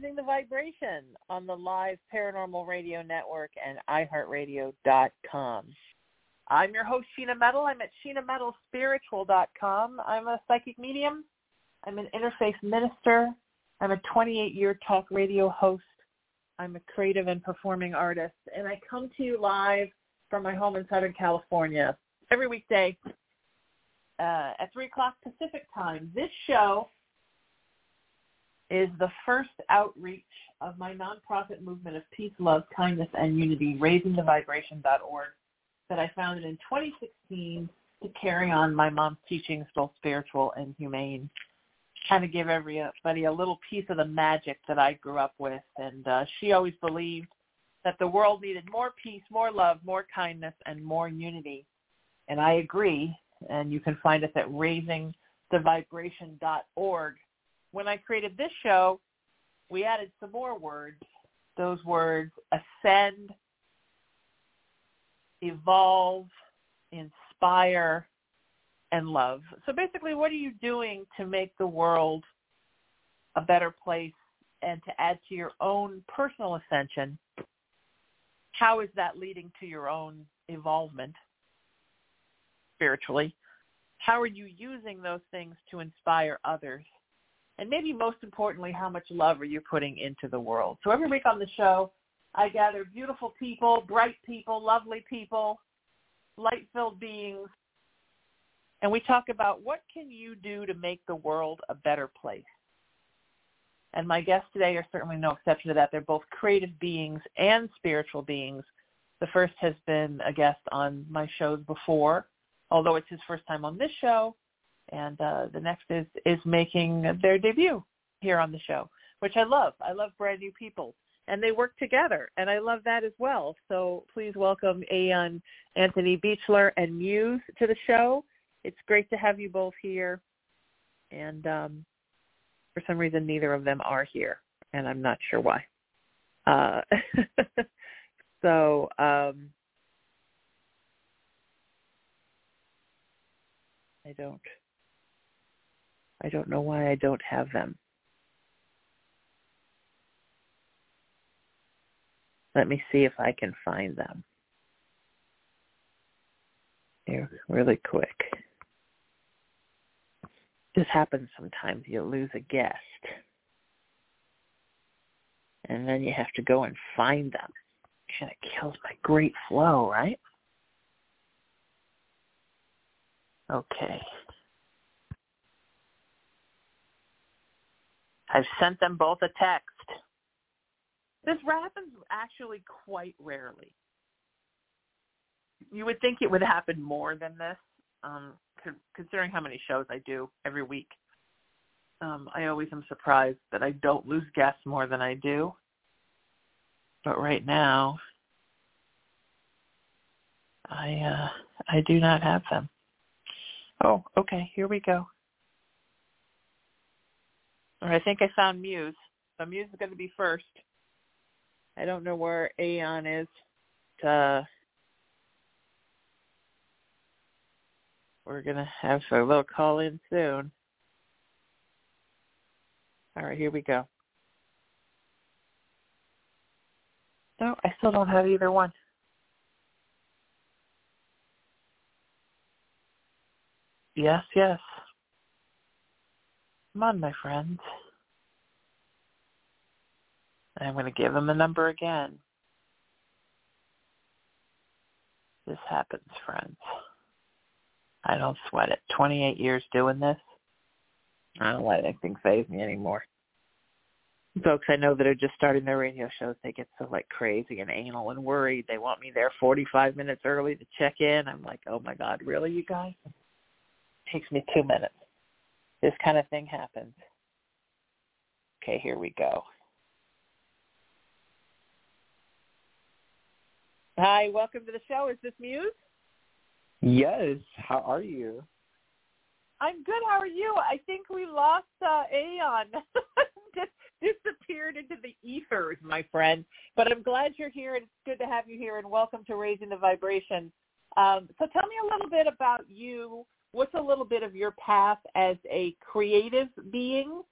Raising the Vibration on the live Paranormal Radio Network and iHeartRadio.com. I'm your host, Sheena Metal. I'm at SheenaMetalSpiritual.com. I'm a psychic medium. I'm an interfaith minister. I'm a 28-year talk radio host. I'm a creative and performing artist. And I come to you live from my home in Southern California every weekday uh, at 3 o'clock Pacific time. This show is the first outreach of my nonprofit movement of peace, love, kindness, and unity, raisingthevibration.org, that I founded in 2016 to carry on my mom's teachings, both spiritual and humane, kind of give everybody a little piece of the magic that I grew up with. And uh, she always believed that the world needed more peace, more love, more kindness, and more unity. And I agree. And you can find us at raisingthevibration.org when I created this show, we added some more words. Those words ascend, evolve, inspire, and love. So basically, what are you doing to make the world a better place and to add to your own personal ascension? How is that leading to your own evolvement spiritually? How are you using those things to inspire others? And maybe most importantly, how much love are you putting into the world? So every week on the show, I gather beautiful people, bright people, lovely people, light-filled beings, and we talk about what can you do to make the world a better place. And my guests today are certainly no exception to that. They're both creative beings and spiritual beings. The first has been a guest on my shows before, although it's his first time on this show and uh, the next is is making their debut here on the show, which I love. I love brand new people, and they work together, and I love that as well. So please welcome Aeon Anthony Beechler and Muse to the show. It's great to have you both here, and um, for some reason neither of them are here, and I'm not sure why. Uh, so. Um, I don't I don't know why I don't have them. Let me see if I can find them. Here, really quick. This happens sometimes. You lose a guest. And then you have to go and find them. Kind of kills my great flow, right? Okay. I've sent them both a text. This happens actually quite rarely. You would think it would happen more than this, um, considering how many shows I do every week. Um, I always am surprised that I don't lose guests more than I do. But right now, I uh, I do not have them. Oh, okay, here we go. I think I found Muse. So Muse is going to be first. I don't know where Aeon is. Uh, we're going to have a little call in soon. All right, here we go. No, I still don't have either one. Yes, yes. Come on, my friends. I'm going to give them the number again. This happens, friends. I don't sweat it. 28 years doing this. I don't let anything phase me anymore. folks I know that are just starting their radio shows, they get so like crazy and anal and worried. They want me there 45 minutes early to check in. I'm like, oh my God, really, you guys? It takes me two minutes. This kind of thing happens. Okay, here we go. Hi, welcome to the show. Is this Muse? Yes. How are you? I'm good. How are you? I think we lost uh, Aeon. Just disappeared into the ethers, my friend. But I'm glad you're here, and it's good to have you here. And welcome to Raising the Vibration. Um, so tell me a little bit about you. What's a little bit of your path as a creative being,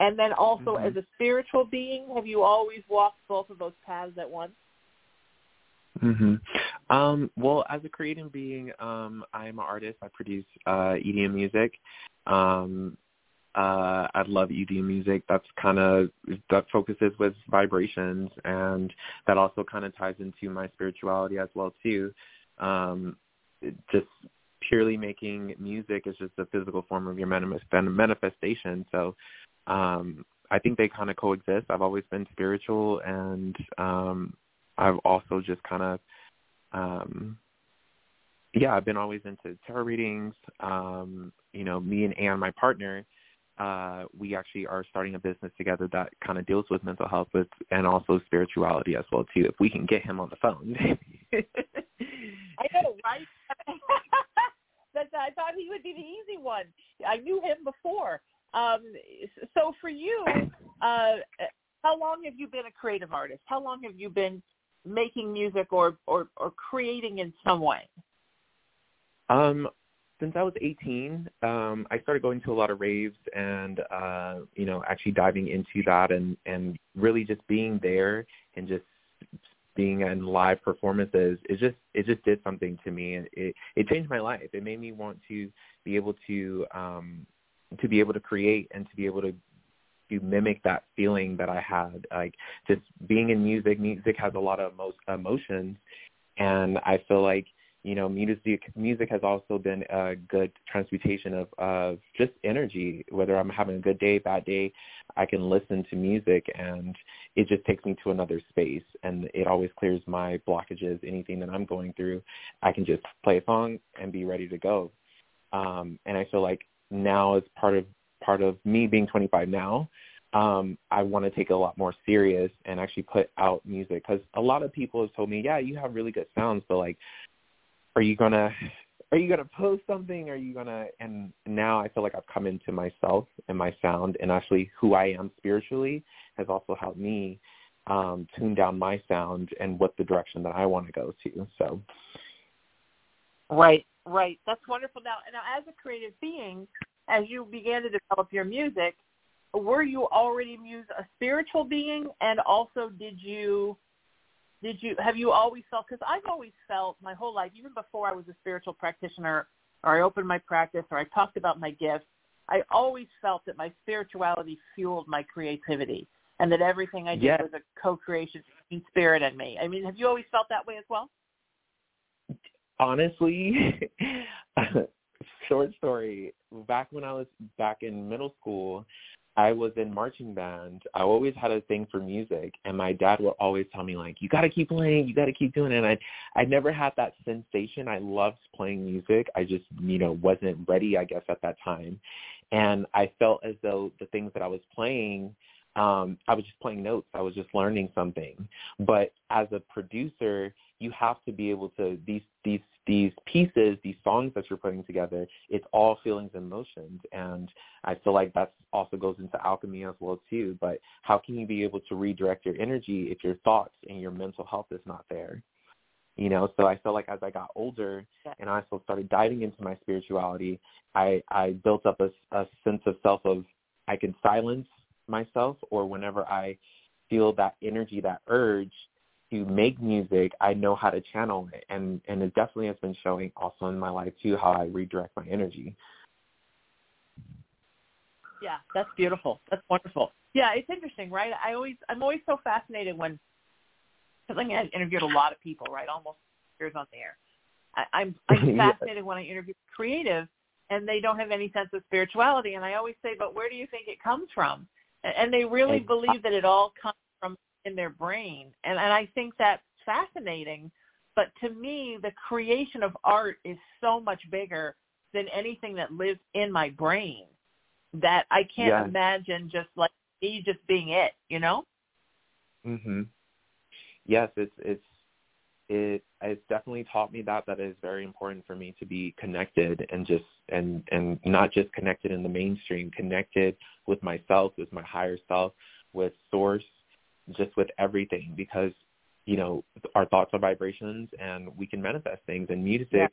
and then also mm-hmm. as a spiritual being? Have you always walked both of those paths at once? Mhm. Um, well, as a creative being, um, I'm an artist. I produce uh, EDM music. Um, uh, I love EDM music. That's kind of that focuses with vibrations, and that also kind of ties into my spirituality as well too. Um, just purely making music is just a physical form of your manifestation. So um, I think they kind of coexist. I've always been spiritual, and um, I've also just kind of, um, yeah, I've been always into tarot readings. Um, you know, me and Aeon, my partner, uh, we actually are starting a business together that kind of deals with mental health with and also spirituality as well too. If we can get him on the phone. I know, right? That's, I thought he would be the easy one. I knew him before. Um, so for you, uh, how long have you been a creative artist? How long have you been making music or, or, or creating in some way? Um, since I was 18, um, I started going to a lot of raves and, uh, you know, actually diving into that and, and really just being there and just being in live performances. It just, it just did something to me and it, it changed my life. It made me want to be able to, um, to be able to create and to be able to to mimic that feeling that I had. Like just being in music, music has a lot of emo- emotions, and I feel like you know music music has also been a good transmutation of of just energy. Whether I'm having a good day, bad day, I can listen to music, and it just takes me to another space, and it always clears my blockages. Anything that I'm going through, I can just play a song and be ready to go. Um, and I feel like now as part of part of me being 25 now, um, I want to take it a lot more serious and actually put out music because a lot of people have told me, yeah, you have really good sounds, but like, are you gonna are you gonna post something? Are you gonna? And now I feel like I've come into myself and my sound, and actually who I am spiritually has also helped me um, tune down my sound and what the direction that I want to go to. So, right, right, that's wonderful. Now, now as a creative being, as you began to develop your music, were you already muse a spiritual being, and also did you did you have you always felt? Because I've always felt my whole life, even before I was a spiritual practitioner, or I opened my practice, or I talked about my gifts. I always felt that my spirituality fueled my creativity, and that everything I did yes. was a co-creation between spirit and me. I mean, have you always felt that way as well? Honestly, short story. Back when I was back in middle school, I was in marching band. I always had a thing for music, and my dad would always tell me like, "You got to keep playing. You got to keep doing it." And I, I never had that sensation. I loved playing music. I just, you know, wasn't ready, I guess, at that time, and I felt as though the things that I was playing, um, I was just playing notes. I was just learning something. But as a producer, you have to be able to these these these pieces, these songs that you're putting together, it's all feelings and emotions. And I feel like that also goes into alchemy as well too. But how can you be able to redirect your energy if your thoughts and your mental health is not there? You know, so I feel like as I got older and I also started diving into my spirituality, I, I built up a, a sense of self of I can silence myself or whenever I feel that energy, that urge, to make music, I know how to channel it, and and it definitely has been showing also in my life too how I redirect my energy. Yeah, that's beautiful. That's wonderful. Yeah, it's interesting, right? I always I'm always so fascinated when because I I've interviewed a lot of people, right? Almost years on the air. I, I'm I'm fascinated yeah. when I interview creative and they don't have any sense of spirituality, and I always say, but where do you think it comes from? and they really believe that it all comes in their brain, and and I think that's fascinating. But to me, the creation of art is so much bigger than anything that lives in my brain that I can't Yes. imagine just like me just being it, you know? Mhm. Yes, it's it's it it's definitely taught me that that is very important for me to be connected and just and and not just connected in the mainstream, connected with myself, with my higher self, with source, just with everything because you know our thoughts are vibrations and we can manifest things and music Yeah.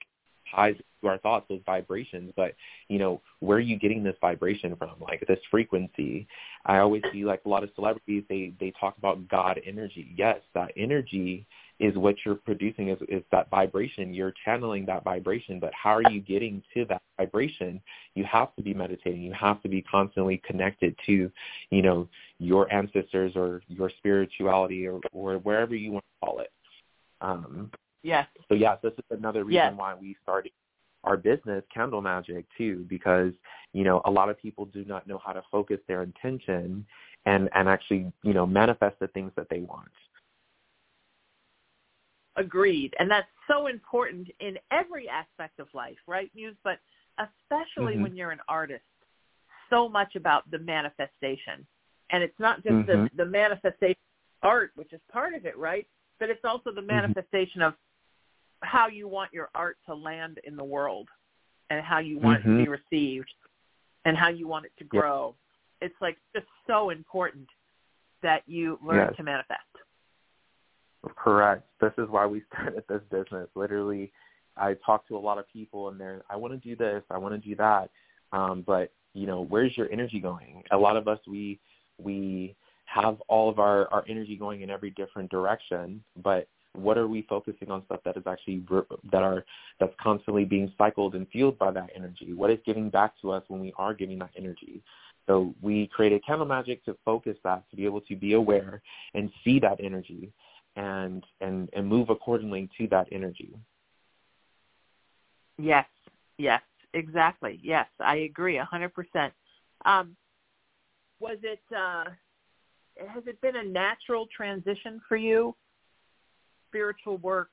ties to our thoughts those vibrations. But you know where are you getting this vibration from? Like this frequency? I always see like a lot of celebrities they they talk about god energy. Yes that energy is what you're producing is is that vibration you're channeling that vibration but how are you getting to that vibration you have to be meditating you have to be constantly connected to you know your ancestors or your spirituality or or wherever you want to call it um Yes. so yes, this is another reason Yes. why we started our business, Candle Magic, too, because you know a lot of people do not know how to focus their intention and and actually you know manifest the things that they want. Agreed. And that's so important in every aspect of life, right, Muse? But especially Mhm. when you're an artist, so much about the manifestation. And it's not just Mhm. the, the manifestation of art, which is part of it, right? But it's also the Mhm. manifestation of how you want your art to land in the world and how you want it to be received and how you want it to Yep. grow. It's like just so important that you learn Yes. to manifest. Correct. This is why we started this business. Literally, I talk to a lot of people, and they're, I want to do this, I want to do that, um, but you know, where's your energy going? A lot of us, we we have all of our our energy going in every different direction, but what are we focusing on stuff that is actually that are that's constantly being cycled and fueled by that energy? What is giving back to us when we are giving that energy? So we created Candle Magic to focus that, to be able to be aware and see that energy and and and move accordingly to that energy. Yes, yes, exactly. Yes, I agree a hundred percent. Um, was it uh, has it been a natural transition for you, spiritual work,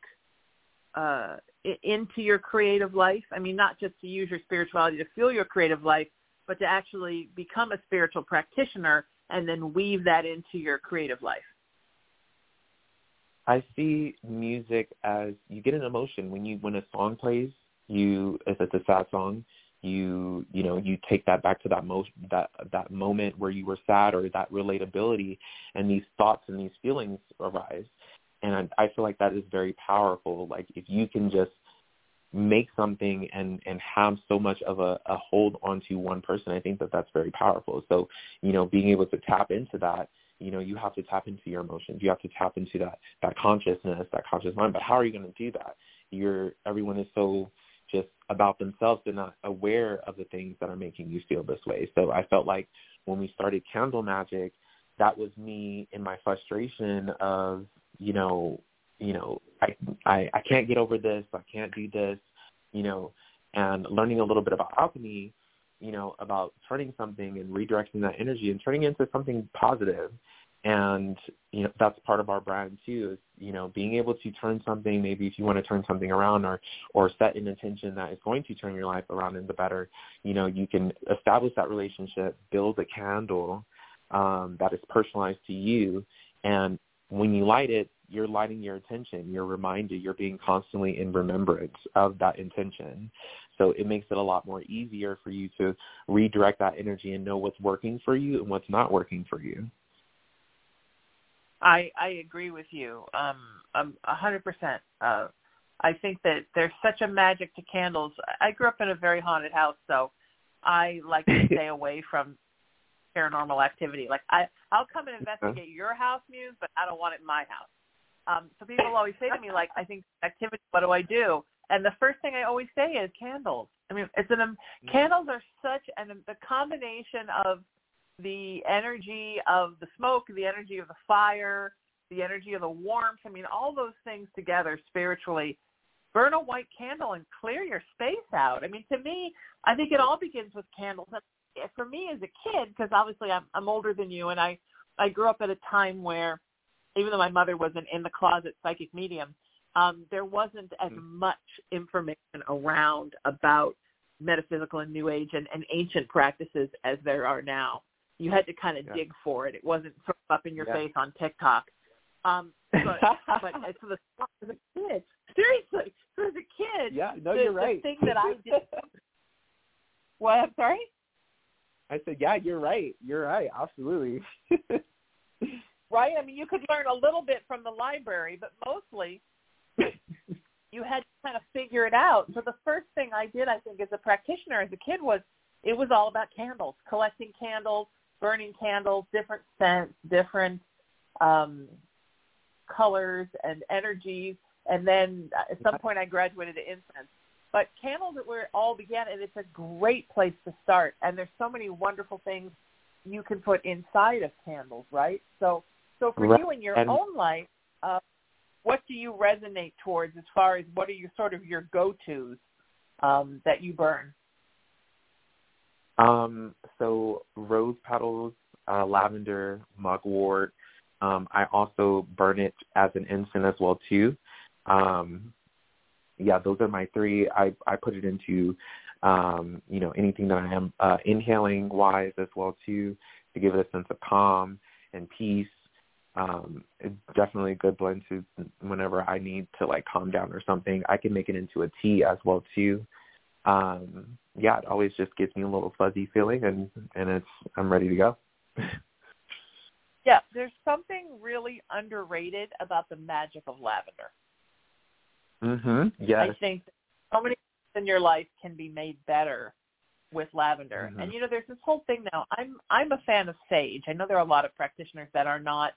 uh, into your creative life? I mean, not just to use your spirituality to fuel your creative life, but to actually become a spiritual practitioner and then weave that into your creative life. I see music as you get an emotion when you when a song plays. You if it's a sad song, you you know you take that back to that most that that moment where you were sad or that relatability, and these thoughts and these feelings arise. And I, I feel like that is very powerful. Like if you can just make something and and have so much of a, a hold onto one person, I think that that's very powerful. So you know being able to tap into that you know you have to tap into your emotions. You have to tap into that that consciousness that conscious mind. But how are you going to do that? You're everyone is so just about themselves. They're not aware of the things that are making you feel this way. So i felt like when we started candle magic that was me in my frustration of you know you know i i i can't get over this. I can't do this you know and learning a little bit about alchemy you know, about turning something and redirecting that energy and turning it into something positive. And, you know, that's part of our brand too, is, you know, being able to turn something, maybe if you want to turn something around or, or set an intention that is going to turn your life around in the better, you know, you can establish that relationship, build a candle um, that is personalized to you. And when you light it, you're lighting your attention. You're reminded. You're being constantly in remembrance of that intention. So it makes it a lot more easier for you to redirect that energy and know what's working for you and what's not working for you. I I agree with you. Um, um, a hundred percent. Uh, I think that there's such a magic to candles. I grew up in a very haunted house, so I like to stay away from paranormal activity. Like I, I'll come and investigate your house, Muse, but I don't want it in my house. Um, so people always say to me, like, I think activity. What do I do? And the first thing I always say is candles. I mean, it's an um, candles are such an the combination of the energy of the smoke, the energy of the fire, the energy of the warmth. I mean, all those things together spiritually. Burn a white candle and clear your space out. I mean, to me, I think it all begins with candles. And for me as a kid, because obviously I'm I'm older than you, and I I grew up at a time where, even though my mother was an in the closet psychic medium, um, there wasn't as Mm. much information around about metaphysical and new age and, and ancient practices as there are now. You had to kind of Yeah. dig for it. It wasn't sort of up in your Yeah. face on TikTok. Um, but but as for the as a kid, seriously, so as a kid, yeah, no, the, you're right. the thing that I did. What? I'm sorry. I said, yeah, you're right. You're right. Absolutely. Right. I mean, you could learn a little bit from the library, but mostly you had to kind of figure it out. So the first thing I did, I think, as a practitioner, as a kid, was it was all about candles, collecting candles, burning candles, different scents, different um, colors and energies. And then at some point, I graduated to incense. But candles are where it all began, and it's a great place to start. And there's so many wonderful things you can put inside of candles, right? So, so for Right. you in your And- own life, uh, what do you resonate towards as far as what are your sort of your go-tos um, that you burn? Um, so rose petals, uh, lavender, mugwort. Um, I also burn it as an incense as well too. Um, yeah, those are my three. I I put it into, um, you know, anything that I am uh, inhaling wise as well too to give it a sense of calm and peace. Um, it's definitely a good blend to whenever I need to like calm down or something. I can make it into a tea as well too um yeah, it always just gives me a little fuzzy feeling and and it's I'm ready to go. Yeah, there's something really underrated about the magic of lavender. mhm. Yes. I think so many things in your life can be made better with lavender. Mhm. And you know, there's this whole thing now. I'm I'm a fan of sage. I know there are a lot of practitioners that are not.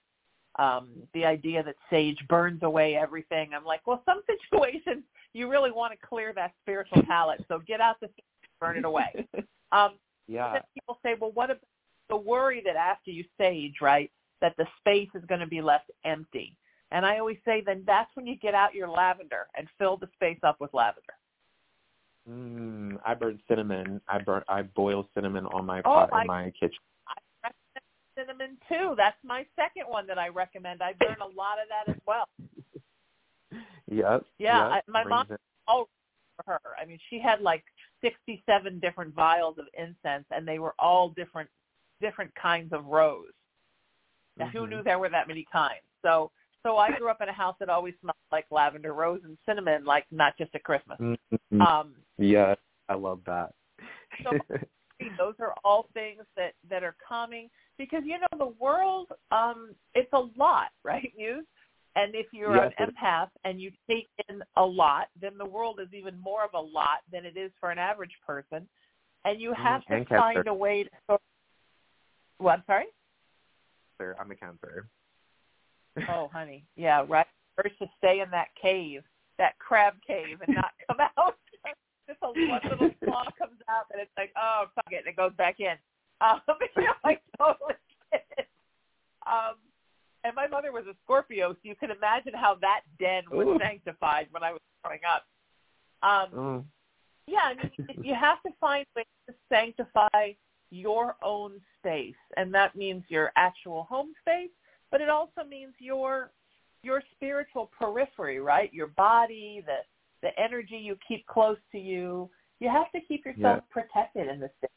Um, the idea that sage burns away everything. I'm like, well, some situations you really want to clear that spiritual palette, so get out the sage, burn it away. Um, yeah. then people say, well, what about the worry that after you sage, right, that the space is going to be left empty? And I always say, then that's when you get out your lavender and fill the space up with lavender. Mm, I burn cinnamon. I burn I boil cinnamon on my Oh, pot I- in my kitchen. Cinnamon too. That's my second one that I recommend. I burn a lot of that as well. Yep. Yeah, yep. I, my mom it- all for her. I mean, she had like 67 different vials of incense, and they were all different different kinds of rose. Now, who knew there were that many kinds? So, so I grew up in a house that always smelled like lavender, rose, and cinnamon, like not just at Christmas. Mhm. Um, yeah, I love that. So- those are all things that that are coming because you know the world um it's a lot right you and if you're Yes, an empath and you take in a lot then the world is even more of a lot than it is for an average person. And you Mm, have to and cancer. find a way to sort what I'm sorry? Sir, I'm a cancer. oh honey. Yeah right. First to stay in that cave that crab cave and not come out. Just a one little claw comes out and it's like oh fuck it and it goes back in um you know, I totally it. um and my mother was a Scorpio so you can imagine how that den was Ooh. sanctified when I was growing up um Oh. yeah, I mean, you have to find ways to sanctify your own space, and that means your actual home space, but it also means your your spiritual periphery, right? Your body, the the energy you keep close to you. You have to keep yourself protected in this. Day.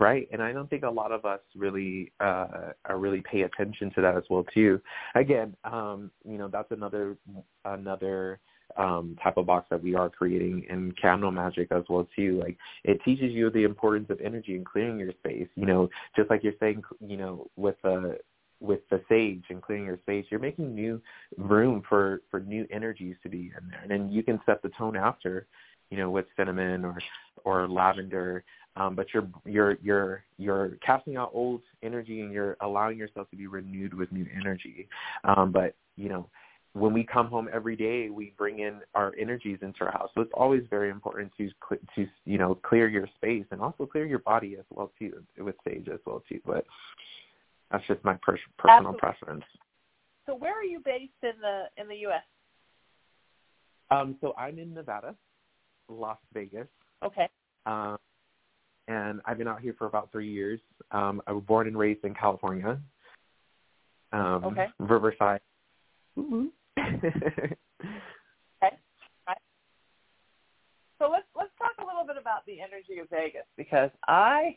Right, and I don't think a lot of us really uh are really pay attention to that as well too. Again, um, you know, that's another another um type of box that we are creating in candle magic as well too. Like it teaches you the importance of energy and clearing your space. You know, just like you're saying, you know, with the with the sage and clearing your space, you're making new room for for new energies to be in there, and then you can set the tone after, you know, with cinnamon or or lavender um, but you're you're you're you're casting out old energy and you're allowing yourself to be renewed with new energy. Um, but you know, when we come home every day, we bring in our energies into our house. So it's always very important to to you know clear your space and also clear your body as well too with sage as well too. But that's just my per- personal Absolutely. preference. So, where are you based in the in the U.S.? Um, so I'm in Nevada, Las Vegas. Okay. Um, and I've been out here for about three years. Um, I was born and raised in California. Um, okay. Riverside. okay. Right. So let's let's talk a little bit about the energy of Vegas because I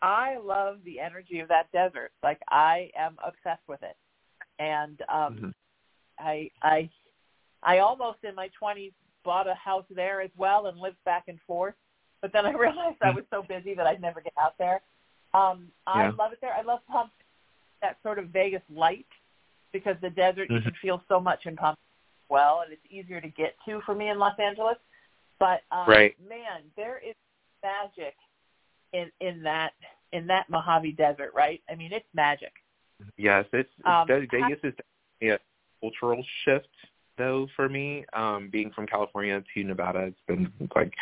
I love the energy of that desert. Like I am obsessed with it, and um, mm-hmm. I I I almost in my twenties bought a house there as well and lived back and forth. But then I realized I was so busy that I'd never get out there. Um, I Yeah. love it there. I love Palm that sort of Vegas light because the desert you can feel so much in Palm as well, and it's easier to get to for me in Los Angeles. But um, Right. man, there is magic in in that in that Mojave Desert, right? I mean, it's magic. Yes, it's Um, Ve- Vegas is a cultural shift though for me. Um, being from California to Nevada, it's been like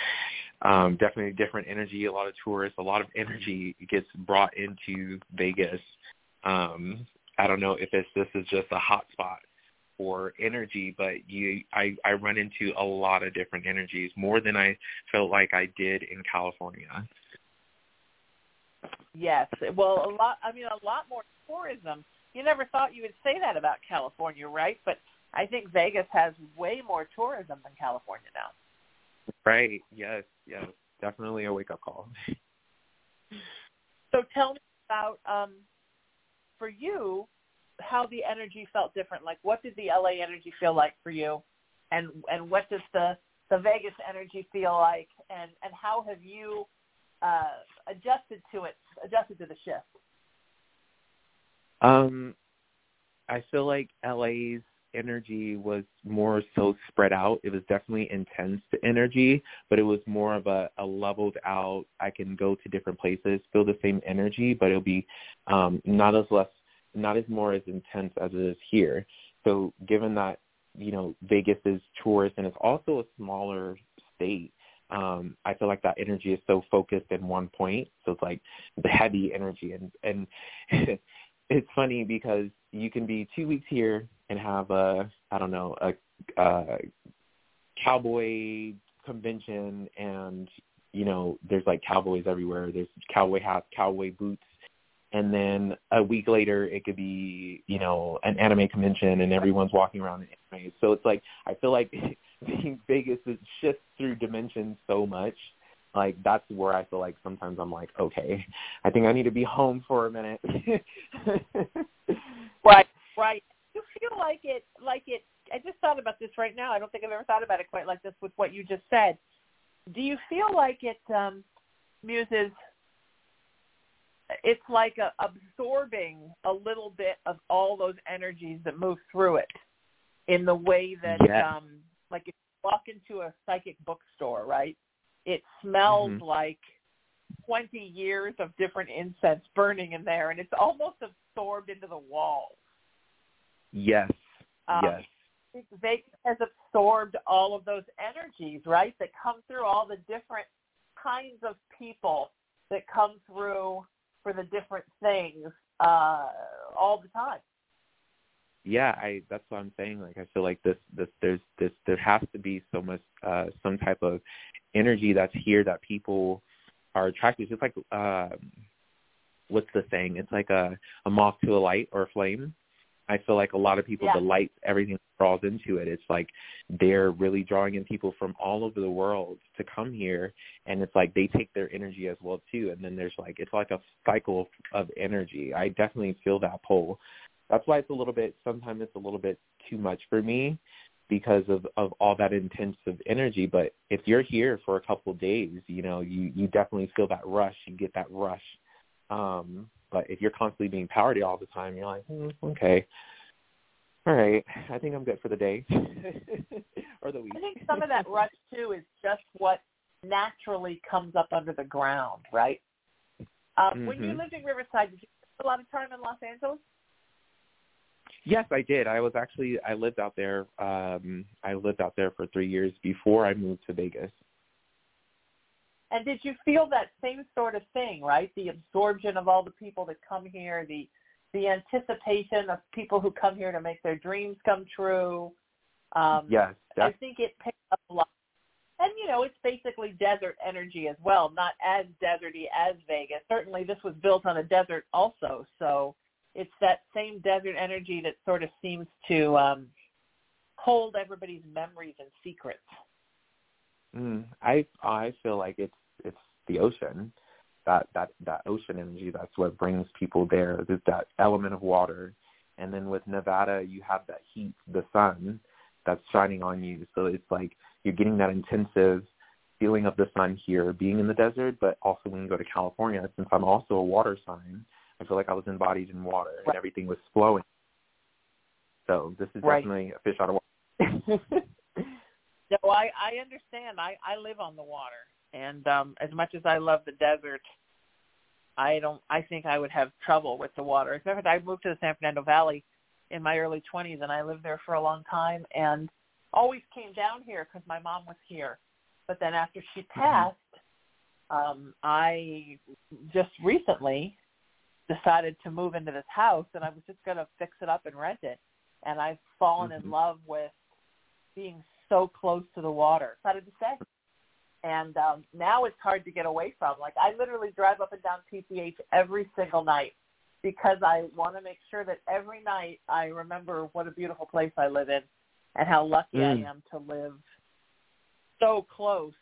um, definitely different energy. A lot of tourists, a lot of energy gets brought into Vegas. Um, I don't know if it's this is just a hot spot for energy, but you I, I run into a lot of different energies, more than I felt like I did in California. Yes. Well, a lot. I mean, a lot more tourism. You never thought you would say that about California, right? But I think Vegas has way more tourism than California now. Right. Yes, yes. Definitely a wake up call. So tell me about um, for you how the energy felt different. Like, what did the LA energy feel like for you, and and what does the the Vegas energy feel like, and and how have you uh, adjusted to it, adjusted to the shift? Um, I feel like LA's energy was more so spread out. It was definitely intense energy, but it was more of a, a leveled out. I can go to different places, feel the same energy, but it'll be um, not as less, not as more as intense as it is here. So, given that you know Vegas is tourist and it's also a smaller state, um, I feel like that energy is so focused in one point. So it's like the heavy energy and and it's funny because you can be two weeks here and have a I don't know a, a cowboy convention and you know there's like cowboys everywhere. There's cowboy hats, cowboy boots, and then a week later it could be you know an anime convention and everyone's walking around in anime. So it's like I feel like being Vegas shifts through dimensions so much like that's where I feel like sometimes I'm like, okay, I think I need to be home for a minute. Right, right. You feel like it, like it. I just thought about this right now. I don't think I've ever thought about it quite like this with what you just said. Do you feel like it, um, Muses? It's like a, absorbing a little bit of all those energies that move through it, in the way that, Yes. um, like if you walk into a psychic bookstore, right? It smells Mhm. like 20 years of different incense burning in there, and it's almost absorbed into the walls. yes, Um, yes, Vegas has absorbed all of those energies, right, that come through all the different kinds of people that come through for the different things uh, all the time. yeah. I that's what I'm saying. Like I feel like this, this, there's this, there has to be so much, uh, some type of energy that's here that people are attracted. to. It's like, um, what's the saying? It's like a a moth to a light or a flame. I feel like a lot of people, Yeah. the light, everything draws into it. It's like they're really drawing in people from all over the world to come here, and it's like they take their energy as well too. And then there's like it's like a cycle of energy. I definitely feel that pull. That's why it's a little bit. Sometimes it's a little bit too much for me because of of all that intensive energy. But if you're here for a couple of days, you know, you you definitely feel that rush. You get that rush. Um, but if you're constantly being powered all the time, you're like, hmm, okay, all right, I think I'm good for the day or the week. I think some of that rush too is just what naturally comes up under the ground, right? Um, When you Mhm. lived in Riverside, did you spend a lot of time in Los Angeles? Yes, I did. I was actually I lived out there. Um, I lived out there for three years before I moved to Vegas. And did you feel that same sort of thing, right? The absorption of all the people that come here, the the anticipation of people who come here to make their dreams come true. Um, Yes, I think it picked up a lot. and you know, it's basically desert energy as well, not as deserty as Vegas. Certainly, this was built on a desert also, so it's that same desert energy that sort of seems to um, hold everybody's memories and secrets. Mm, I I feel like it's it's the ocean, that that that ocean energy. That's what brings people there. There's that element of water, and then with Nevada, you have that heat, the sun, that's shining on you. So it's like you're getting that intensive feeling of the sun here, being in the desert, but also when you go to California, since I'm also a water sign, I feel like I was embodied in water right. and everything was flowing. So this is right. definitely a fish out of water. no, I I understand. I I live on the water, and um as much as I love the desert, I don't. I think I would have trouble with the water. As a matter of fact, I moved to the San Fernando Valley in my early 20s, and I lived there for a long time, and always came down here because my mom was here. But then after she mm-hmm. passed, um, I just recently decided to move into this house, and I was just going to fix it up and rent it. And I've fallen mm-hmm. in love with being so close to the water. Decided to say. And um, now it's hard to get away from. Like I literally drive up and down PCH every single night because I want to make sure that every night I remember what a beautiful place I live in and how lucky mm. I am to live so close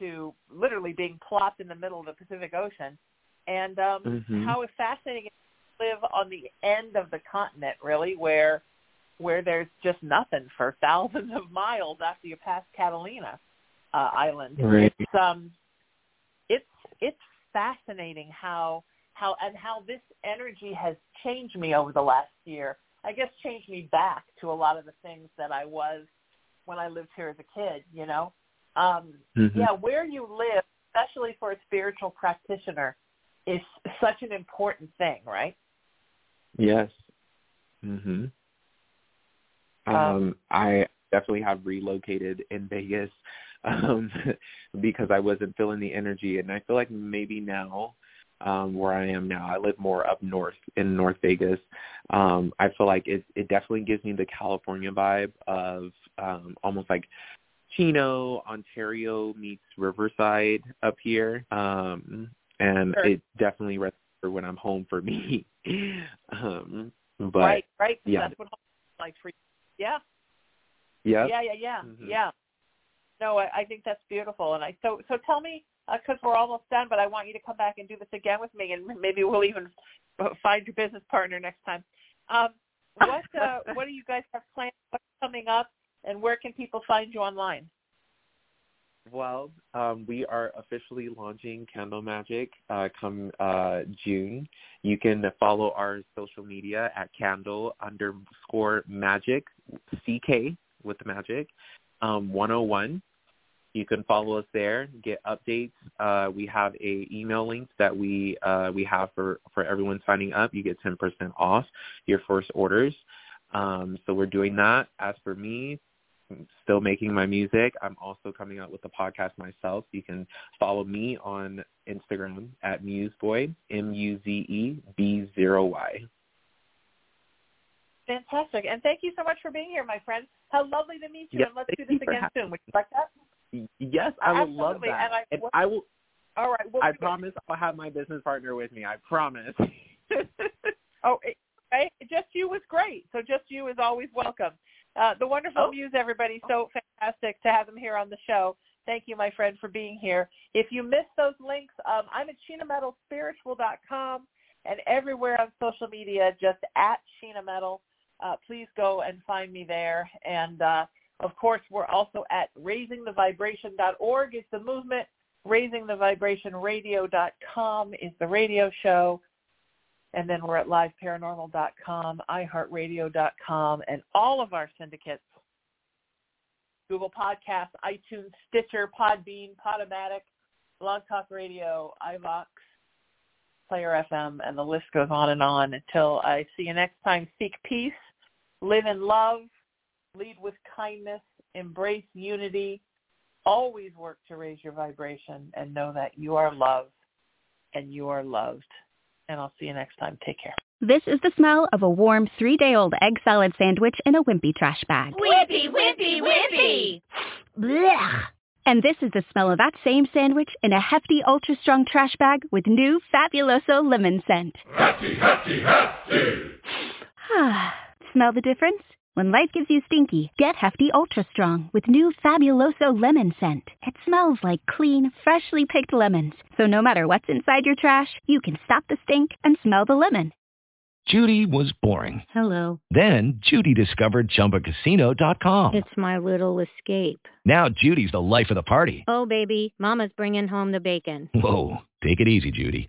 to literally being plopped in the middle of the Pacific Ocean and um mm-hmm. how fascinating it is to live on the end of the continent really where where there's just nothing for thousands of miles after you pass Catalina uh, island. Right. It's um it's it's fascinating how how and how this energy has changed me over the last year. I guess changed me back to a lot of the things that I was when I lived here as a kid, you know. Um mm-hmm. yeah, where you live, especially for a spiritual practitioner, is such an important thing, right? Yes. Mhm. Um, um I definitely have relocated in Vegas um, because I wasn't feeling the energy. And I feel like maybe now, um, where I am now, I live more up north in North Vegas. Um, I feel like it, it definitely gives me the California vibe of um, almost like Chino, Ontario meets Riverside up here. Um, and sure. it definitely resonates when I'm home for me. um, but right, right. Yeah. That's what home is like for you. Yeah. Yeah. Yeah, yeah, yeah, mm-hmm. yeah. No, I, I think that's beautiful. And I so so tell me because uh, we're almost done, but I want you to come back and do this again with me, and maybe we'll even find your business partner next time. Um, what uh, what do you guys have planned? What's coming up, and where can people find you online? Well, um, we are officially launching Candle Magic uh, come uh, June. You can follow our social media at Candle underscore Magic CK with Magic um, 101. You can follow us there, get updates. Uh, we have a email link that we uh, we have for for everyone signing up. You get 10% off your first orders. Um, so we're doing that. As for me, still making my music. I'm also coming out with a podcast myself. You can follow me on Instagram at Museboy, M-U-Z-E-B-0-Y. Fantastic. And thank you so much for being here, my friend. How lovely to meet you. Yes, and let's do this again soon. Would you like that? Yes, I would Absolutely. love that. And I, and I will. All right. We'll I promise it. I'll have my business partner with me. I promise. oh, okay. Just you was great. So just you is always welcome. Uh, the wonderful oh. Muse, everybody. So fantastic to have him here on the show. Thank you, my friend, for being here. If you missed those links, um, I'm at SheenaMetalSpiritual.com and everywhere on social media, just at Sheena Metal. Uh, please go and find me there. And uh, of course, we're also at raisingthevibration.org is the movement. Raisingthevibrationradio.com is the radio show. And then we're at liveparanormal.com, iHeartRadio.com, and all of our syndicates, Google Podcasts, iTunes, Stitcher, Podbean, Podomatic, Blog Talk Radio, iVox, Player FM, and the list goes on and on until I see you next time. Seek peace, live in love, lead with kindness, embrace unity, always work to raise your vibration and know that you are loved and you are loved. And I'll see you next time. Take care. This is the smell of a warm three-day-old egg salad sandwich in a wimpy trash bag. Wimpy, wimpy, wimpy! Blech! And this is the smell of that same sandwich in a hefty, ultra strong trash bag with new Fabuloso lemon scent. Hefty, hefty, hefty. smell the difference? When life gives you stinky, get Hefty Ultra Strong with new Fabuloso lemon scent. It smells like clean, freshly picked lemons. So no matter what's inside your trash, you can stop the stink and smell the lemon. Judy was boring. Hello. Then Judy discovered ChumbaCasino.com. It's my little escape. Now Judy's the life of the party. Oh, baby, mama's bringing home the bacon. Whoa, take it easy, Judy.